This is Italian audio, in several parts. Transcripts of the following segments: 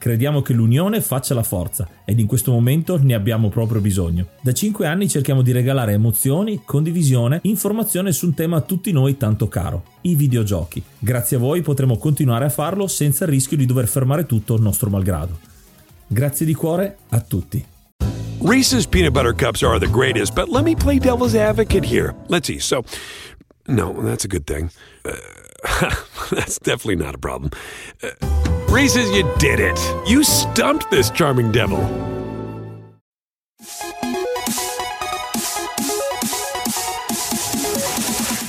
Crediamo che l'unione faccia la forza ed in questo momento ne abbiamo proprio bisogno. Da 5 anni cerchiamo di regalare emozioni, condivisione, informazione su un tema a tutti noi tanto caro, i videogiochi. Grazie a voi potremo continuare a farlo senza il rischio di dover fermare tutto il nostro malgrado. Grazie di cuore a tutti. Reese's peanut butter cups are the greatest, but let me play devil's advocate here. Let's see. So, no, that's a good thing. Uh, that's definitely not a problem. Uh, Reese's, you did it. You stumped this charming devil.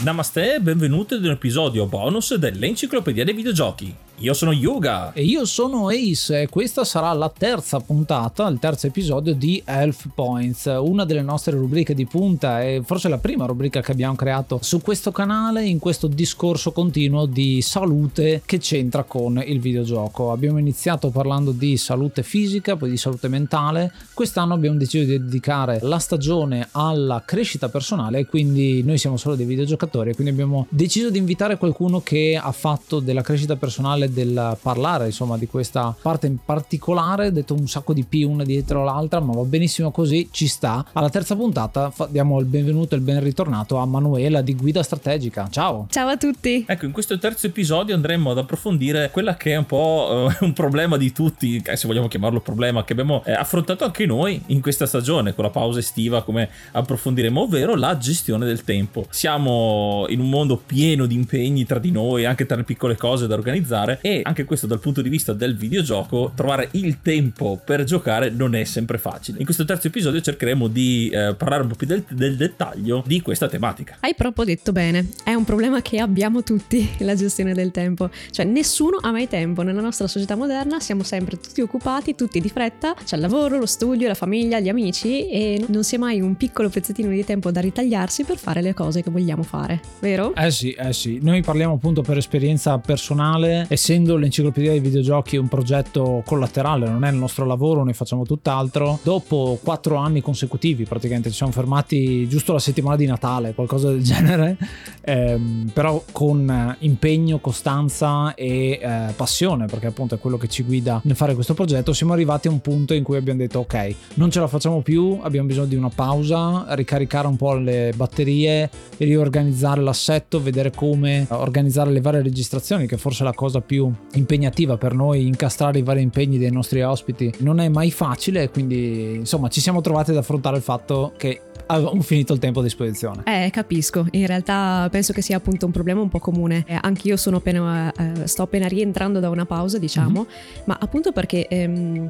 Namaste e benvenuti ad un episodio bonus dell'Enciclopedia dei Videogiochi. Io sono Yuga. E io sono Ace e questa sarà la terza puntata, il terzo episodio di Elf Points, una delle nostre rubriche di punta e forse la prima rubrica che abbiamo creato su questo canale in questo discorso continuo di salute che c'entra con il videogioco. Abbiamo iniziato parlando di salute fisica, poi di salute mentale. Quest'anno abbiamo deciso di dedicare la stagione alla crescita personale e quindi noi siamo solo dei videogiocatori, quindi abbiamo deciso di invitare qualcuno che ha fatto della crescita personale del parlare insomma di questa parte in particolare detto un sacco di P una dietro l'altra ma va benissimo così ci sta. Alla terza puntata diamo il benvenuto e il ben ritornato a Manuela di Guida Strategica. Ciao. Ciao a tutti. Ecco in questo terzo episodio andremo ad approfondire quella che è un po' uh, un problema di tutti se vogliamo chiamarlo problema che abbiamo eh, affrontato anche noi in questa stagione con la pausa estiva come approfondiremo ovvero la gestione del tempo. Siamo in un mondo pieno di impegni tra di noi anche tra le piccole cose da organizzare e anche questo dal punto di vista del videogioco trovare il tempo per giocare non è sempre facile. In questo terzo episodio cercheremo di eh, parlare un po' più del, del, dettaglio di questa tematica. Hai proprio detto bene è un problema che abbiamo tutti la gestione del tempo. Cioè nessuno ha mai tempo. Nella nostra società moderna siamo sempre tutti occupati tutti di fretta. C'è il lavoro lo studio la famiglia gli amici e non si è mai un piccolo pezzettino di tempo da ritagliarsi per fare le cose che vogliamo fare vero? eh sì eh sì. Noi parliamo appunto per esperienza personale e essendo l'enciclopedia dei videogiochi un progetto collaterale, non è il nostro lavoro, noi facciamo tutt'altro, dopo quattro anni consecutivi praticamente ci siamo fermati giusto la settimana di Natale, qualcosa del genere, ehm, però con impegno, costanza e eh, passione, perché appunto è quello che ci guida nel fare questo progetto, siamo arrivati a un punto in cui abbiamo detto ok, non ce la facciamo più, abbiamo bisogno di una pausa, ricaricare un po' le batterie, riorganizzare l'assetto, vedere come organizzare le varie registrazioni, che forse è la cosa più impegnativa per noi incastrare i vari impegni dei nostri ospiti non è mai facile quindi insomma ci siamo trovati ad affrontare il fatto che avevamo finito il tempo a disposizione. Eh, capisco. In realtà penso che sia appunto un problema un po' comune. Eh, anche io sono appena, eh, sto appena rientrando da una pausa, diciamo, mm-hmm. ma appunto perché ehm,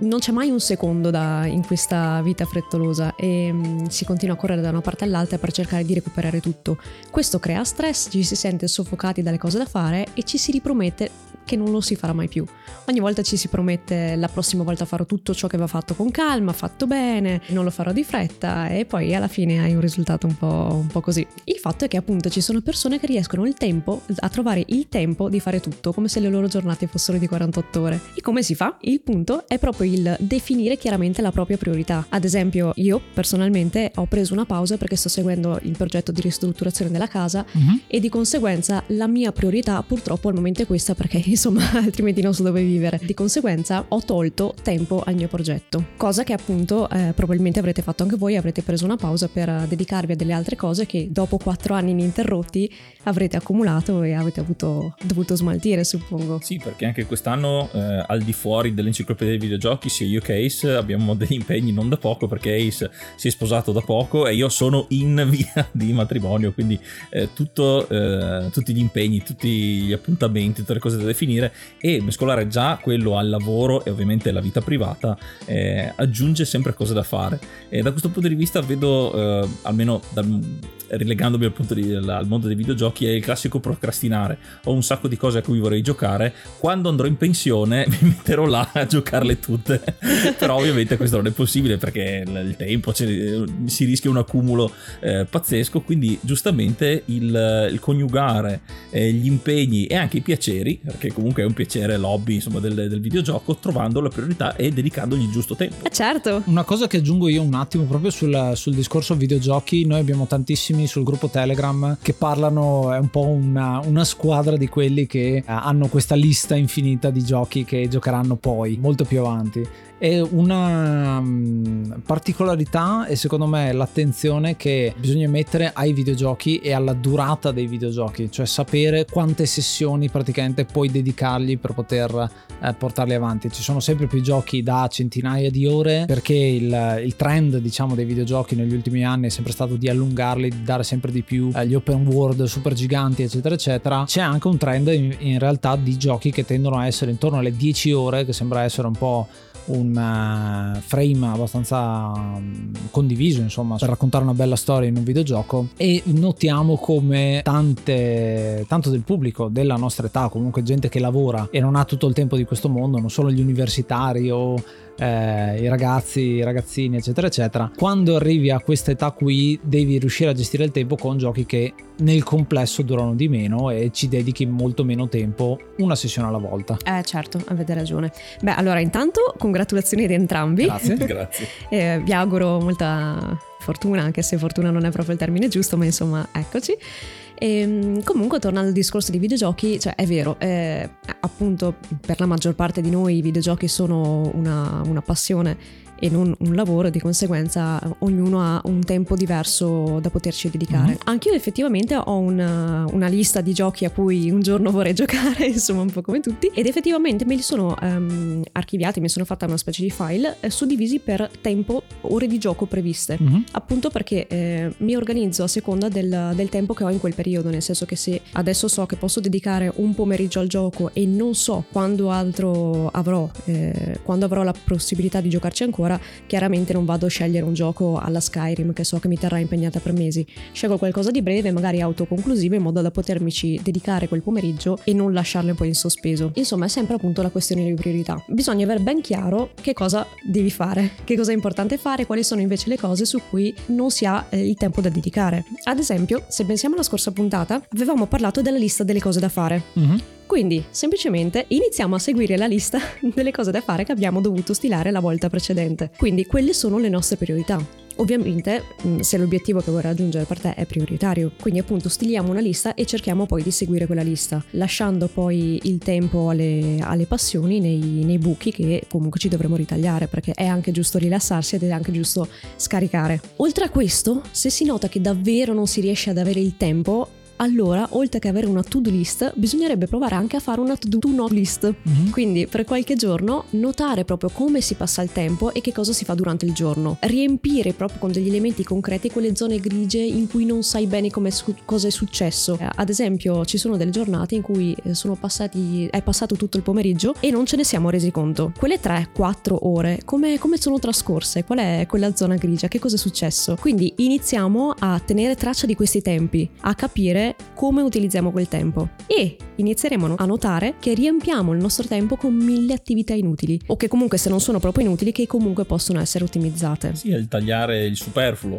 non c'è mai un secondo da, in questa vita frettolosa e um, si continua a correre da una parte all'altra per cercare di recuperare tutto. Questo crea stress, ci si sente soffocati dalle cose da fare e ci si ripromette che non lo si farà mai più. Ogni volta ci si promette la prossima volta farò tutto ciò che va fatto con calma, fatto bene, non lo farò di fretta e poi alla fine hai un risultato un po', un po così. Il fatto è che appunto ci sono persone che riescono tempo, a trovare il tempo di fare tutto come se le loro giornate fossero di 48 ore. E come si fa? Il punto è proprio il definire chiaramente la propria priorità. Ad esempio, io personalmente ho preso una pausa perché sto seguendo il progetto di ristrutturazione della casa Mhm. e di conseguenza la mia priorità purtroppo al momento è questa perché insomma altrimenti non so dove vivere. Di conseguenza ho tolto tempo al mio progetto, cosa che appunto eh, probabilmente avrete fatto anche voi, avrete preso una pausa per dedicarvi a delle altre cose che dopo quattro anni ininterrotti avrete accumulato e avete avuto, dovuto smaltire suppongo. Sì, perché anche quest'anno, eh, al di fuori dell'enciclopedia dei videogiochi, sia io che Ace abbiamo degli impegni non da poco, perché Ace si è sposato da poco e io sono in via di matrimonio, quindi eh, tutto, eh, tutti gli impegni, tutti gli appuntamenti, tutte le cose da definire e mescolare già quello al lavoro e ovviamente alla vita privata eh, aggiunge sempre cose da fare. E da questo punto di vista vedo, eh, almeno dal- rilegandomi al, di- al mondo dei videogiochi, è il classico procrastinare. Ho un sacco di cose a cui vorrei giocare. Quando andrò in pensione mi metterò là a giocarle tutte. Però ovviamente questo non è possibile perché il tempo c'è- si rischia un accumulo eh, pazzesco. Quindi giustamente il, il coniugare eh, gli impegni e anche i piaceri, perché comunque è un piacere l'hobby insomma, del, del videogioco, trovando la priorità e dedicandogli il giusto tempo. Eh certo, Una cosa che aggiungo io un attimo proprio sul, sul discorso videogiochi, noi abbiamo tantissimi sul gruppo Telegram che parlano, è un po' una, una squadra di quelli che eh, hanno questa lista infinita di giochi che giocheranno poi, molto più avanti. E una mm, particolarità è secondo me l'attenzione che bisogna mettere ai videogiochi e alla durata dei videogiochi, cioè sapere quante sessioni praticamente puoi dedicargli per poter eh, portarli avanti. Ci sono sempre più giochi da centinaia di ore perché il, il trend diciamo dei videogiochi negli ultimi anni è sempre stato di allungarli, di dare sempre di più agli open world super giganti eccetera eccetera. C'è anche un trend in, in realtà di giochi che tendono a essere intorno alle 10 ore che sembra essere un po' un eh, frame abbastanza mm, condiviso insomma per raccontare una bella storia in un videogioco e notiamo come tante, tanto del pubblico della nostra età comunque gente che lavora e non ha tutto il tempo di questo mondo non solo gli universitari o eh, i ragazzi, i ragazzini, eccetera, eccetera. Quando arrivi a questa età qui, devi riuscire a gestire il tempo con giochi che nel complesso durano di meno e ci dedichi molto meno tempo, una sessione alla volta. eh certo, avete ragione. Beh, allora intanto congratulazioni ad entrambi. Grazie. Grazie. Eh, vi auguro molta fortuna, anche se fortuna non è proprio il termine giusto, ma insomma, eccoci. E, comunque, tornando al discorso dei videogiochi, cioè è vero, eh, appunto per la maggior parte di noi i videogiochi sono una, una passione e non un lavoro, di conseguenza ognuno ha un tempo diverso da poterci dedicare. Anch'io effettivamente ho una, una lista di giochi a cui un giorno vorrei giocare, insomma un po' come tutti, ed effettivamente me li sono ehm, archiviati, mi sono fatta una specie di file eh, suddivisi per tempo, ore di gioco previste Mhm. appunto perché eh, mi organizzo a seconda del, del tempo che ho in quel periodo, nel senso che se adesso so che posso dedicare un pomeriggio al gioco e non so quando altro avrò, eh, quando avrò la possibilità di giocarci ancora, chiaramente non vado a scegliere un gioco alla Skyrim che so che mi terrà impegnata per mesi. Scelgo qualcosa di breve, magari autoconclusivo, in modo da potermici dedicare quel pomeriggio e non lasciarlo poi in sospeso. Insomma, è sempre appunto la questione di priorità. Bisogna aver ben chiaro che cosa devi fare, che cosa è importante fare, quali sono invece le cose su cui non si ha eh, il tempo da dedicare. Ad esempio, se pensiamo alla scorsa puntata, avevamo parlato della lista delle cose da fare. Mhm. Quindi, semplicemente, iniziamo a seguire la lista delle cose da fare che abbiamo dovuto stilare la volta precedente. Quindi, quelle sono le nostre priorità. Ovviamente, mh, se l'obiettivo che vuoi raggiungere per te è prioritario, quindi appunto stiliamo una lista e cerchiamo poi di seguire quella lista, lasciando poi il tempo alle, alle passioni nei, nei buchi che comunque ci dovremo ritagliare, perché è anche giusto rilassarsi ed è anche giusto scaricare. Oltre a questo, se si nota che davvero non si riesce ad avere il tempo, allora, oltre che avere una to-do list, bisognerebbe provare anche a fare una to-do list. Mhm. Quindi, per qualche giorno, notare proprio come si passa il tempo e che cosa si fa durante il giorno. Riempire proprio con degli elementi concreti quelle zone grigie in cui non sai bene come su- cosa è successo. Eh, Ad esempio, ci sono delle giornate in cui eh, sono passati, è passato tutto il pomeriggio e non ce ne siamo resi conto. Quelle 3-4 ore, come, come sono trascorse? Qual è quella zona grigia? Che cosa è successo? Quindi iniziamo a tenere traccia di questi tempi, a capire capire come utilizziamo quel tempo e inizieremo a notare che riempiamo il nostro tempo con mille attività inutili o che comunque se non sono proprio inutili che comunque possono essere ottimizzate. Sì, il tagliare il superfluo,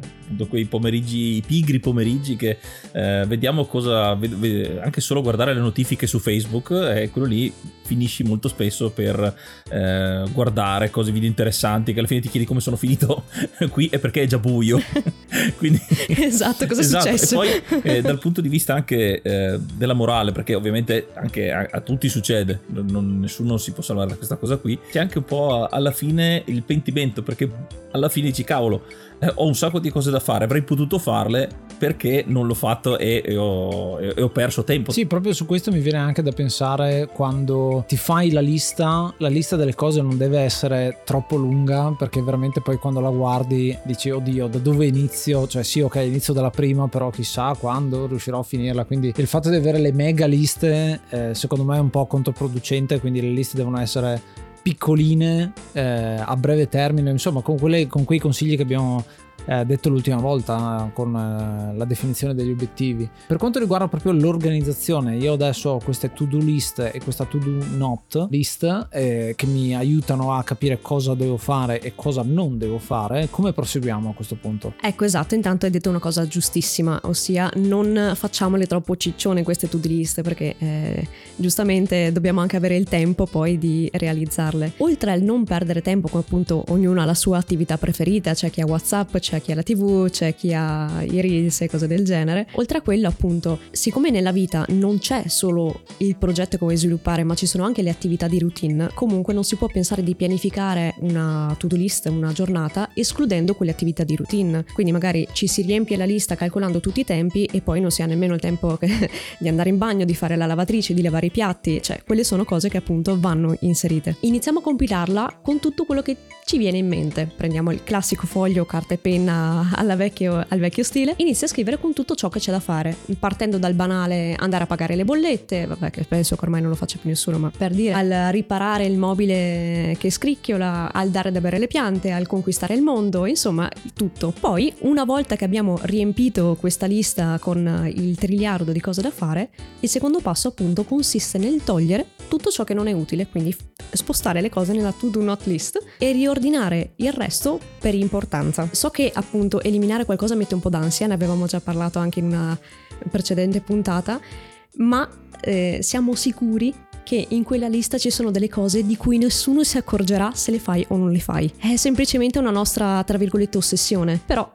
quei pomeriggi, i pigri pomeriggi che eh, vediamo cosa, anche solo guardare le notifiche su Facebook, eh, quello lì finisci molto spesso per eh, guardare cose video interessanti che alla fine ti chiedi come sono finito qui e perché è già buio. Quindi... esatto, cosa esatto. è successo? E poi eh, dal punto di vista anche eh, della morale, perché ovviamente anche a, a tutti succede, non, nessuno si può salvare da questa cosa qui, c'è anche un po' alla fine il pentimento, perché alla fine dici cavolo eh, ho un sacco di cose da fare, avrei potuto farle perché non l'ho fatto e, e, ho, e, ho, perso tempo. Sì, proprio su questo mi viene anche da pensare quando ti fai la lista, la lista delle cose non deve essere troppo lunga perché veramente poi quando la guardi dici oddio da dove inizio, cioè sì ok inizio dalla prima però chissà quando riuscirò a finirla, quindi il fatto di avere le mega liste eh, secondo me è un po' controproducente, quindi le liste devono essere piccoline eh, a breve termine, insomma con, quelle, con quei consigli che abbiamo eh, detto l'ultima volta con eh, la definizione degli obiettivi. Per quanto riguarda proprio l'organizzazione, io adesso ho queste to-do list e questa to-do not list eh, che mi aiutano a capire cosa devo fare e cosa non devo fare. Come proseguiamo a questo punto? Ecco, esatto, intanto hai detto una cosa giustissima, ossia non facciamole troppo ciccione queste to-do list perché eh, giustamente dobbiamo anche avere il tempo poi di realizzarle. Oltre al non perdere tempo, come appunto ognuno ha la sua attività preferita, c'è chi ha WhatsApp, c'è chi ha la tv, c'è chi ha i reels e cose del genere. Oltre a quello, appunto, siccome nella vita non c'è solo il progetto che vuoi sviluppare, ma ci sono anche le attività di routine, comunque non si può pensare di pianificare una to-do list, una giornata, escludendo quelle attività di routine. Quindi magari ci si riempie la lista calcolando tutti i tempi e poi non si ha nemmeno il tempo di andare in bagno, di fare la lavatrice, di lavare i piatti, cioè quelle sono cose che appunto vanno inserite. Iniziamo a compilarla con tutto quello che ci viene in mente. Prendiamo il classico foglio, carta e penna penna vecchio, al vecchio stile, inizia a scrivere con tutto ciò che c'è da fare, partendo dal banale andare a pagare le bollette, vabbè che penso che ormai non lo faccia più nessuno, ma per dire al riparare il mobile che scricchiola, al dare da bere le piante, al conquistare il mondo, insomma tutto. Poi, una volta che abbiamo riempito questa lista con il triliardo di cose da fare, il secondo passo appunto consiste nel togliere tutto ciò che non è utile, quindi spostare le cose nella to do not list e riordinare il resto per importanza. So che appunto eliminare qualcosa mette un po' d'ansia, ne avevamo già parlato anche in una precedente puntata, ma eh, siamo sicuri che in quella lista ci sono delle cose di cui nessuno si accorgerà se le fai o non le fai. È semplicemente una nostra, tra virgolette, ossessione. Però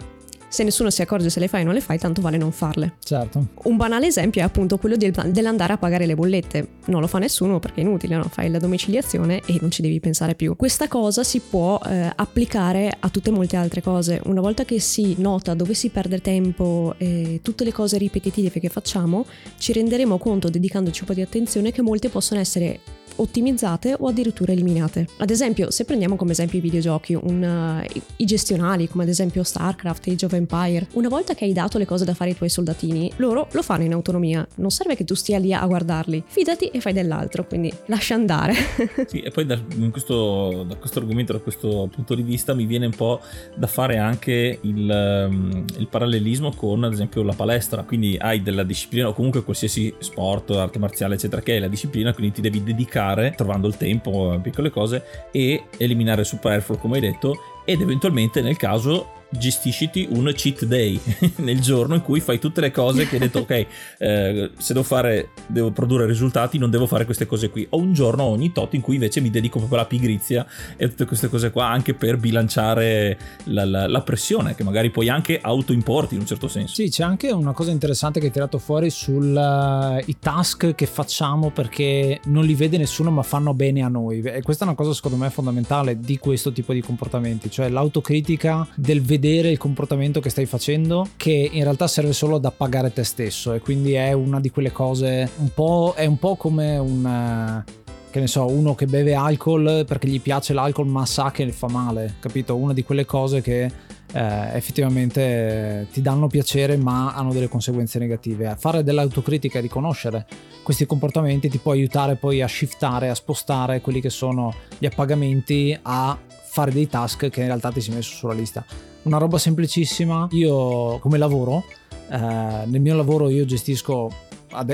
se nessuno si accorge se le fai o non le fai, tanto vale non farle. Certo. Un banale esempio è appunto quello del, dell'andare a pagare le bollette. Non lo fa nessuno perché è inutile, no? fai la domiciliazione e non ci devi pensare più. Questa cosa si può eh, applicare a tutte molte altre cose. Una volta che si nota dove si perde tempo e tutte le cose ripetitive che facciamo, ci renderemo conto, dedicandoci un po' di attenzione, che molte possono essere ottimizzate o addirittura eliminate. Ad esempio, se prendiamo come esempio i videogiochi, un, uh, i gestionali come ad esempio StarCraft, Age of Empire, una volta che hai dato le cose da fare ai tuoi soldatini, loro lo fanno in autonomia, non serve che tu stia lì a guardarli, fidati e fai dell'altro, quindi lascia andare. sì, e poi da questo, da questo, argomento, da questo punto di vista mi viene un po' da fare anche il, um, il parallelismo con ad esempio la palestra, quindi hai della disciplina o comunque qualsiasi sport, arte marziale eccetera che è la disciplina, quindi ti devi dedicare giocare trovando il tempo, piccole cose e eliminare il superfluo come hai detto ed eventualmente nel caso gestisciti un cheat day nel giorno in cui fai tutte le cose che hai detto ok eh, se devo fare devo produrre risultati non devo fare queste cose qui. Ho un giorno ogni tot in cui invece mi dedico proprio alla pigrizia e tutte queste cose qua anche per bilanciare la, la, la pressione che magari poi anche autoimporti in un certo senso. Sì c'è anche una cosa interessante che hai tirato fuori sui uh, task che facciamo perché non li vede nessuno ma fanno bene a noi. E questa è una cosa secondo me fondamentale di questo tipo di comportamenti cioè l'autocritica del vedere vedere il comportamento che stai facendo che in realtà serve solo ad appagare te stesso e quindi è una di quelle cose un po' è un po' come un eh, che ne so, uno che beve alcol perché gli piace l'alcol ma sa che fa male, capito? Una di quelle cose che eh, effettivamente ti danno piacere ma hanno delle conseguenze negative. Fare dell'autocritica e riconoscere questi comportamenti ti può aiutare poi a shiftare, a spostare quelli che sono gli appagamenti a fare dei task che in realtà ti sei messo sulla lista una roba semplicissima. Io come lavoro eh, nel mio lavoro io gestisco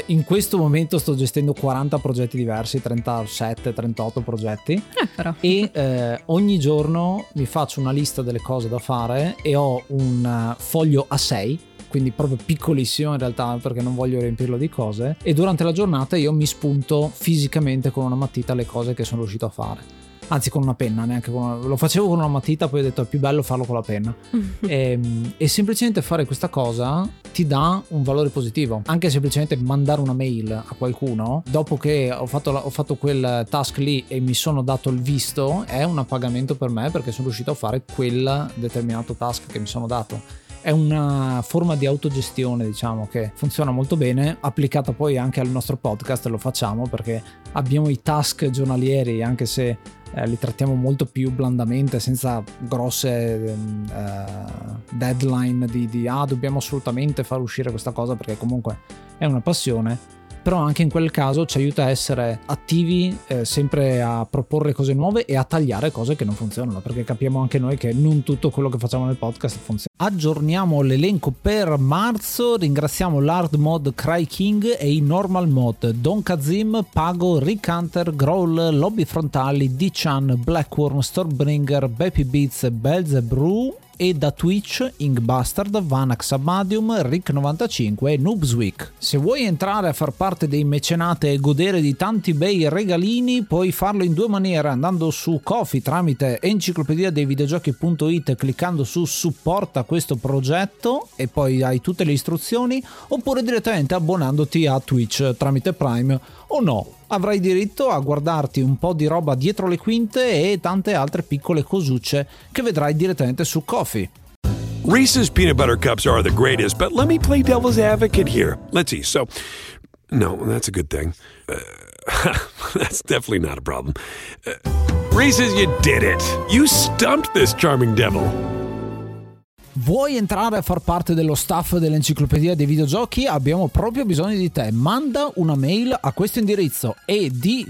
in questo momento sto gestendo 40 progetti diversi, 37, 38 progetti. Eh, e eh, ogni giorno mi faccio una lista delle cose da fare e ho un foglio A6 quindi proprio piccolissimo in realtà perché non voglio riempirlo di cose e durante la giornata io mi spunto fisicamente con una matita le cose che sono riuscito a fare anzi con una penna, neanche con una, lo facevo con una matita, poi ho detto è più bello farlo con la penna. e, ehm, e, semplicemente fare questa cosa ti dà un valore positivo. Anche semplicemente mandare una mail a qualcuno, dopo che ho fatto, ho fatto quel task lì e mi sono dato il visto, è un pagamento per me perché sono riuscito a fare quel determinato task che mi sono dato è una forma di autogestione diciamo che funziona molto bene applicata poi anche al nostro podcast lo facciamo perché abbiamo i task giornalieri anche se eh, li trattiamo molto più blandamente senza grosse eh, deadline di, di ah dobbiamo assolutamente far uscire questa cosa perché comunque è una passione però anche in quel caso ci aiuta a essere attivi, eh, sempre a proporre cose nuove e a tagliare cose che non funzionano, perché capiamo anche noi che non tutto quello che facciamo nel podcast funziona. Aggiorniamo l'elenco per marzo, ringraziamo l'hard mod Cry King e i normal mod Don Kazim, Pago, Rick Hunter, Growl, Lobby Frontali, D-Chan, Blackworm, Stormbringer, Baby Beats, Belzebrew e da Twitch, Inkbastard, Vanax Abadium, Rick95 e Noobsweek. Se vuoi entrare a far parte dei mecenate e godere di tanti bei regalini, puoi farlo in due maniere andando su Kofi tramite enciclopedia dei videogiochi.it cliccando su supporta questo progetto e poi hai tutte le istruzioni oppure direttamente abbonandoti a Twitch tramite Prime o no avrai diritto a guardarti un po' di roba dietro le quinte e tante altre piccole cosucce che vedrai direttamente su Coffee. Reese's peanut butter cups are the greatest, but let me play devil's advocate here. Let's see. So, no, that's a good thing. Uh, that's definitely not a problem. Uh, Reese's, you did it. You stumped this charming devil. Vuoi entrare a far parte dello staff dell'enciclopedia dei videogiochi? Abbiamo proprio bisogno di te. Manda una mail a questo indirizzo e di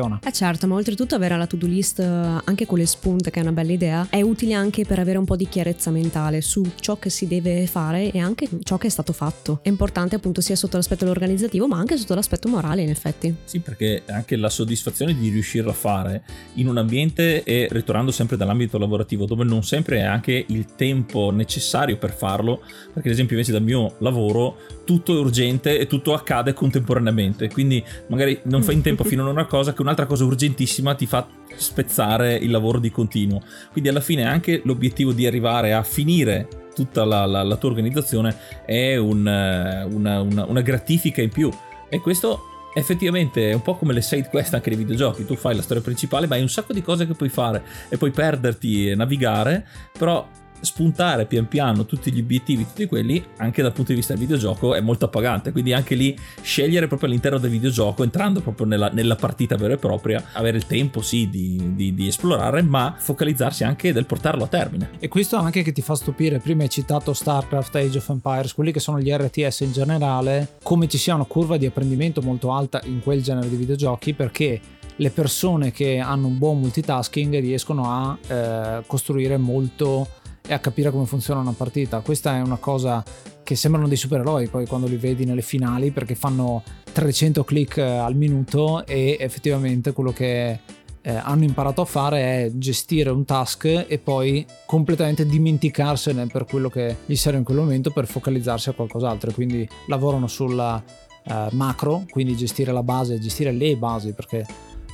funziona. Eh certo, ma oltretutto avere la to-do list eh, anche con le spunte, che è una bella idea, è utile anche per avere un po' di chiarezza mentale su ciò che si deve fare e anche ciò che è stato fatto. È importante appunto sia sotto l'aspetto organizzativo, ma anche sotto l'aspetto morale, in effetti. Sì, perché anche la soddisfazione di riuscirlo a fare in un ambiente e ritornando sempre dall'ambito lavorativo, dove non sempre è anche il tempo necessario per farlo, perché ad esempio invece dal mio lavoro tutto è urgente e tutto accade contemporaneamente, quindi magari non fai in tempo fino a una cosa che un'altra cosa urgentissima ti fa spezzare il lavoro di continuo. Quindi alla fine anche l'obiettivo di arrivare a finire tutta la, la, la tua organizzazione è un, una, una, una gratifica in più. E questo effettivamente è un po' come le side quest anche nei videogiochi. Tu fai la storia principale, ma hai un sacco di cose che puoi fare e puoi perderti e navigare, però spuntare pian piano tutti gli obiettivi, tutti quelli, anche dal punto di vista del videogioco è molto appagante. Quindi anche lì scegliere proprio all'interno del videogioco, entrando proprio nella, nella partita vera e propria, avere il tempo sì di, di, di, esplorare, ma focalizzarsi anche nel portarlo a termine. E questo anche che ti fa stupire, prima hai citato StarCraft, Age of Empires, quelli che sono gli RTS in generale, come ci sia una curva di apprendimento molto alta in quel genere di videogiochi perché le persone che hanno un buon multitasking riescono a eh, costruire molto e a capire come funziona una partita. Questa è una cosa che sembrano dei supereroi poi quando li vedi nelle finali perché fanno 300 click eh, al minuto e effettivamente quello che eh, hanno imparato a fare è gestire un task e poi completamente dimenticarsene per quello che gli serve in quel momento per focalizzarsi a qualcos'altro. Quindi lavorano sulla eh, macro, quindi gestire la base, gestire le basi perché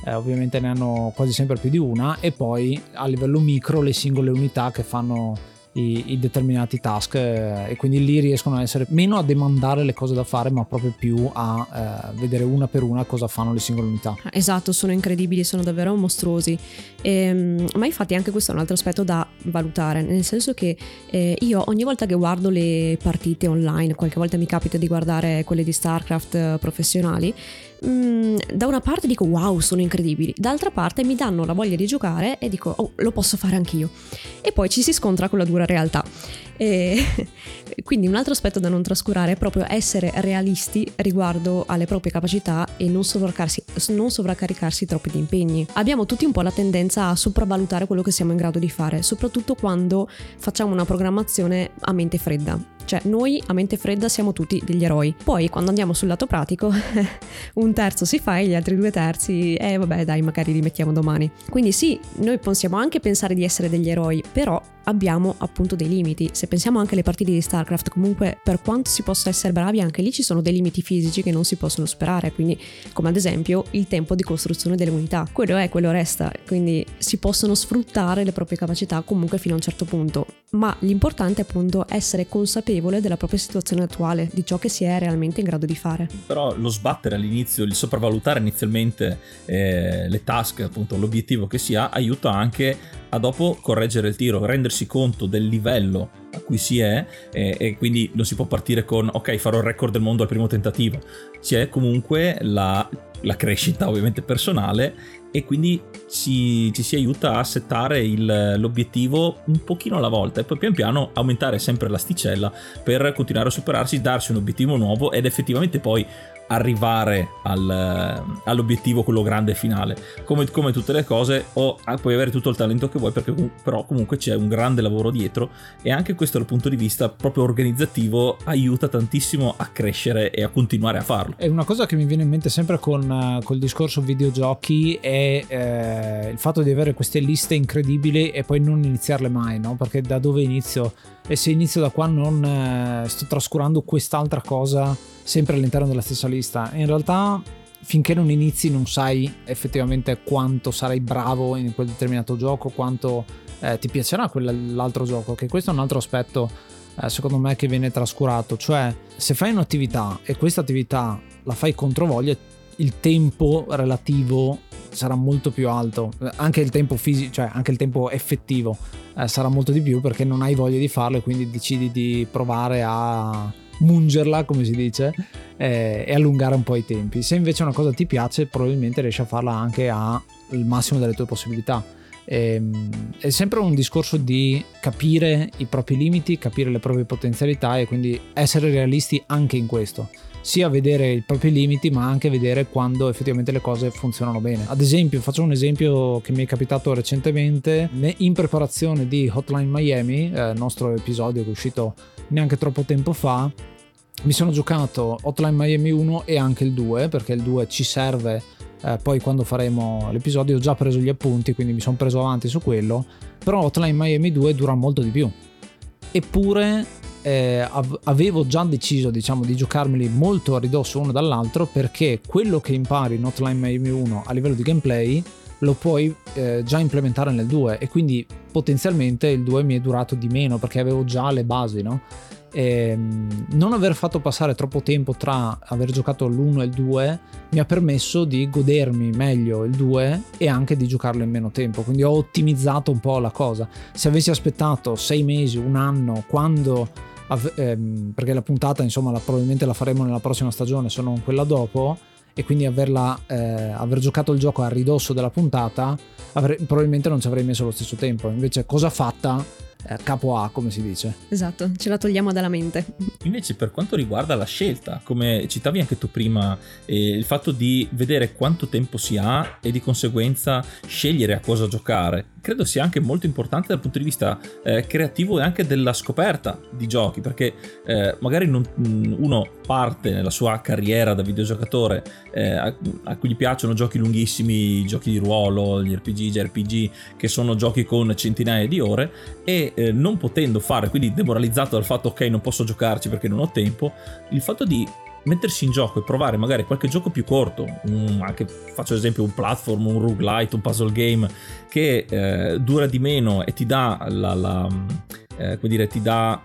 eh, ovviamente ne hanno quasi sempre più di una, e poi a livello micro le singole unità che fanno i, i determinati task eh, e quindi lì riescono a essere meno a demandare le cose da fare ma proprio più a eh, vedere una per una cosa fanno le singole unità. Esatto, sono incredibili, sono davvero mostruosi. Ehm, ma infatti anche questo è un altro aspetto da valutare, nel senso che eh, io ogni volta che guardo le partite online, qualche volta mi capita di guardare quelle di StarCraft eh, professionali, mm, da una parte dico wow, sono incredibili, d'altra parte mi danno la voglia di giocare e dico oh, lo posso fare anch'io. E poi ci si scontra con la dura realtà. E quindi un altro aspetto da non trascurare è proprio essere realisti riguardo alle proprie capacità e non, non sovraccaricarsi troppi di impegni. Abbiamo tutti un po' la tendenza a sopravvalutare quello che siamo in grado di fare, soprattutto quando facciamo una programmazione a mente fredda. Cioè, noi a mente fredda siamo tutti degli eroi. Poi, quando andiamo sul lato pratico, un terzo si fa e gli altri due terzi, eh vabbè, dai, magari li mettiamo domani. Quindi sì, noi possiamo anche pensare di essere degli eroi, però abbiamo appunto dei limiti. Se pensiamo anche alle partite di StarCraft, comunque per quanto si possa essere bravi, anche lì ci sono dei limiti fisici che non si possono superare, quindi come ad esempio il tempo di costruzione delle unità. Quello è, quello resta, quindi si possono sfruttare le proprie capacità comunque fino a un certo punto, ma l'importante è appunto essere consapevole della propria situazione attuale, di ciò che si è realmente in grado di fare. Però lo sbattere all'inizio, il sopravvalutare inizialmente eh, le task, appunto l'obiettivo che si ha, aiuta anche a dopo correggere il tiro, rendersi conto del livello a cui si è e, e, quindi non si può partire con ok farò il record del mondo al primo tentativo, c'è comunque la, la crescita ovviamente personale e quindi ci, ci si aiuta a settare il, l'obiettivo un pochino alla volta e poi pian piano aumentare sempre l'asticella per continuare a superarsi, darsi un obiettivo nuovo ed effettivamente poi arrivare al, all'obiettivo, quello grande finale. Come, come, tutte le cose, o ah, puoi avere tutto il talento che vuoi, perché però comunque c'è un grande lavoro dietro e anche questo dal punto di vista proprio organizzativo aiuta tantissimo a crescere e a continuare a farlo. E una cosa che mi viene in mente sempre con uh, col discorso videogiochi è eh, il fatto di avere queste liste incredibili e poi non iniziarle mai, no? Perché da dove inizio? E se inizio da qua non eh, sto trascurando quest'altra cosa sempre all'interno della stessa lista. In realtà finché non inizi non sai effettivamente quanto sarai bravo in quel determinato gioco, quanto eh, ti piacerà quell'altro gioco, che questo è un altro aspetto eh, secondo me che viene trascurato, cioè se fai un'attività e questa attività la fai contro voglia, il tempo relativo sarà molto più alto, anche il tempo fisico, cioè anche il tempo effettivo eh, sarà molto di più perché non hai voglia di farlo e quindi decidi di provare a mungerla, come si dice, eh, e allungare un po' i tempi. Se invece una cosa ti piace, probabilmente riesci a farla anche al massimo delle tue possibilità. E, ehm, è sempre un discorso di capire i propri limiti, capire le proprie potenzialità e quindi essere realisti anche in questo sia vedere i propri limiti ma anche vedere quando effettivamente le cose funzionano bene. Ad esempio, faccio un esempio che mi è capitato recentemente in preparazione di Hotline Miami, eh, nostro episodio che è uscito neanche troppo tempo fa, mi sono giocato Hotline Miami 1 e anche il 2 perché il 2 ci serve eh, poi quando faremo l'episodio ho già preso gli appunti quindi mi sono preso avanti su quello però Hotline Miami 2 dura molto di più. Eppure eh, avevo già deciso diciamo di giocarmeli molto a ridosso uno dall'altro perché quello che impari in Hotline Miami 1 a livello di gameplay lo puoi eh, già implementare nel 2 e quindi potenzialmente il 2 mi è durato di meno perché avevo già le basi no? E, ehm, non aver fatto passare troppo tempo tra aver giocato l'1 e il 2 mi ha permesso di godermi meglio il 2 e anche di giocarlo in meno tempo. Quindi ho ottimizzato un po' la cosa. Se avessi aspettato 6 mesi un anno quando ehm, perché la puntata insomma la, probabilmente la faremo nella prossima stagione se non quella dopo e quindi averla, eh, aver giocato il gioco a ridosso della puntata avrei, probabilmente non ci avrei messo lo stesso tempo. Invece cosa fatta capo A, come si dice. Esatto, ce la togliamo dalla mente. Invece per quanto riguarda la scelta, come citavi anche tu prima, eh, il fatto di vedere quanto tempo si ha e di conseguenza scegliere a cosa giocare, credo sia anche molto importante dal punto di vista eh, creativo e anche della scoperta di giochi, perché eh, magari non, mm, uno parte nella sua carriera da videogiocatore eh, a, a, cui gli piacciono giochi lunghissimi, giochi di ruolo, gli RPG, gli RPG, che sono giochi con centinaia di ore e eh, non potendo fare, quindi demoralizzato dal fatto ok non posso giocarci perché non ho tempo, il fatto di mettersi in gioco e provare magari qualche gioco più corto, un, anche faccio esempio un platform, un roguelite, un puzzle game che eh, dura di meno e ti dà la, la eh, come dire, ti dà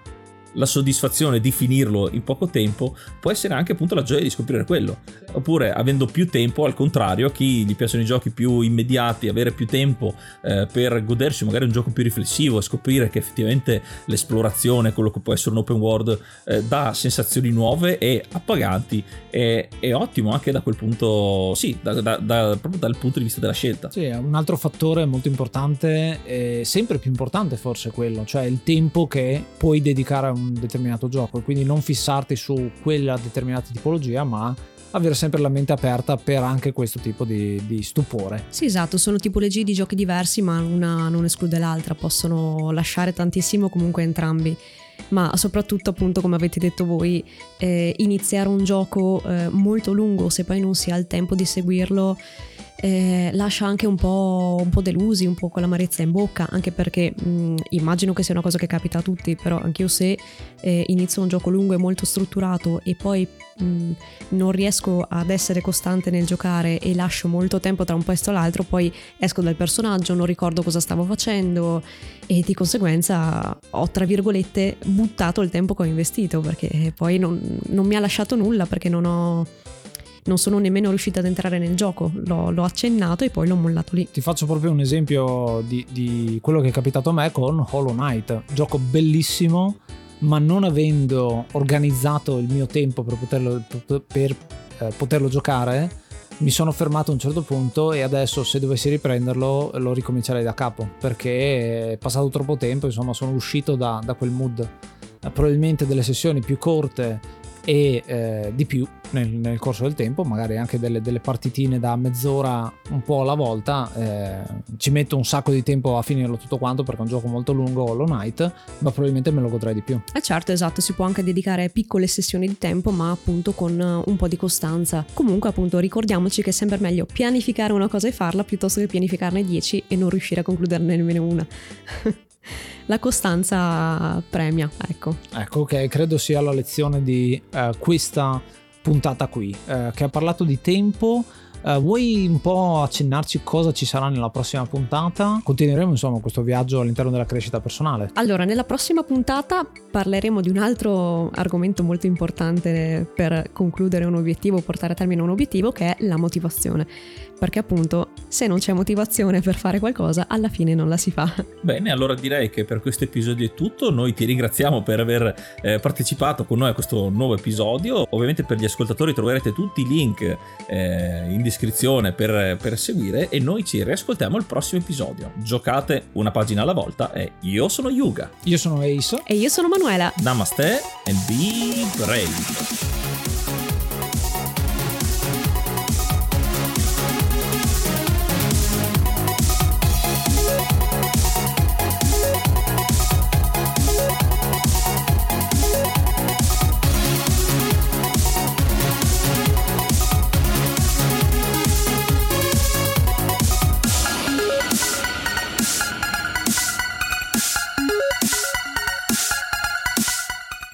la soddisfazione di finirlo in poco tempo può essere anche appunto la gioia di scoprire quello oppure avendo più tempo, al contrario, a chi gli piacciono i giochi più immediati, avere più tempo eh, per godersi magari un gioco più riflessivo e scoprire che effettivamente l'esplorazione, quello che può essere un open world, eh, dà sensazioni nuove e appaganti, è, è, ottimo anche da quel punto, sì, da, da, da, proprio dal punto di vista della scelta. Sì, un altro fattore molto importante, eh, sempre più importante forse quello, cioè il tempo che puoi dedicare a un determinato gioco e quindi non fissarti su quella determinata tipologia, ma avere sempre la mente aperta per anche questo tipo di, di, stupore. Sì, esatto, sono tipologie di giochi diversi, ma una non esclude l'altra, possono lasciare tantissimo comunque entrambi. Ma soprattutto, appunto, come avete detto voi, eh, iniziare un gioco eh, molto lungo, se poi non si ha il tempo di seguirlo, eh, lascia anche un po', un po', delusi, un po' con l'amarezza in bocca, anche perché mh, immagino che sia una cosa che capita a tutti, però anch'io se eh, inizio un gioco lungo e molto strutturato e poi mh, non riesco ad essere costante nel giocare e lascio molto tempo tra un pezzo e l'altro, poi esco dal personaggio, non ricordo cosa stavo facendo e di conseguenza ho, tra virgolette, buttato il tempo che ho investito, perché poi non, non mi ha lasciato nulla, perché non ho non sono nemmeno riuscita ad entrare nel gioco, l'ho, l'ho accennato e poi l'ho mollato lì. Ti faccio proprio un esempio di, di quello che è capitato a me con Hollow Knight, gioco bellissimo, ma non avendo organizzato il mio tempo per poterlo, per, eh, poterlo giocare, mi sono fermato a un certo punto e adesso se dovessi riprenderlo lo ricomincerei da capo perché è passato troppo tempo, insomma sono uscito da, da quel mood. Eh, probabilmente delle sessioni più corte e eh, di più nel, nel, corso del tempo, magari anche delle, delle, partitine da mezz'ora un po' alla volta. Eh, ci metto un sacco di tempo a finirlo tutto quanto perché è un gioco molto lungo, Hollow Knight, ma probabilmente me lo godrei di più. Eh certo, esatto, si può anche dedicare piccole sessioni di tempo, ma appunto con un po' di costanza. Comunque, appunto, ricordiamoci che è sempre meglio pianificare una cosa e farla piuttosto che pianificarne 10 e non riuscire a concluderne nemmeno una. la costanza premia, ecco. Ecco, ok, credo sia la lezione di uh, questa puntata qui, uh, che ha parlato di tempo. Uh, vuoi un po' accennarci cosa ci sarà nella prossima puntata? Continueremo insomma questo viaggio all'interno della crescita personale. Allora, nella prossima puntata parleremo di un altro argomento molto importante per concludere un obiettivo, portare a termine un obiettivo, che è la motivazione perché appunto se non c'è motivazione per fare qualcosa alla fine non la si fa. Bene, allora direi che per questo episodio è tutto, noi ti ringraziamo per aver eh, partecipato con noi a questo nuovo episodio, ovviamente per gli ascoltatori troverete tutti i link eh, in descrizione per, per seguire e noi ci riascoltiamo al prossimo episodio. Giocate una pagina alla volta e io sono Yuga. Io sono Ace. E io sono Manuela. Namaste and be brave.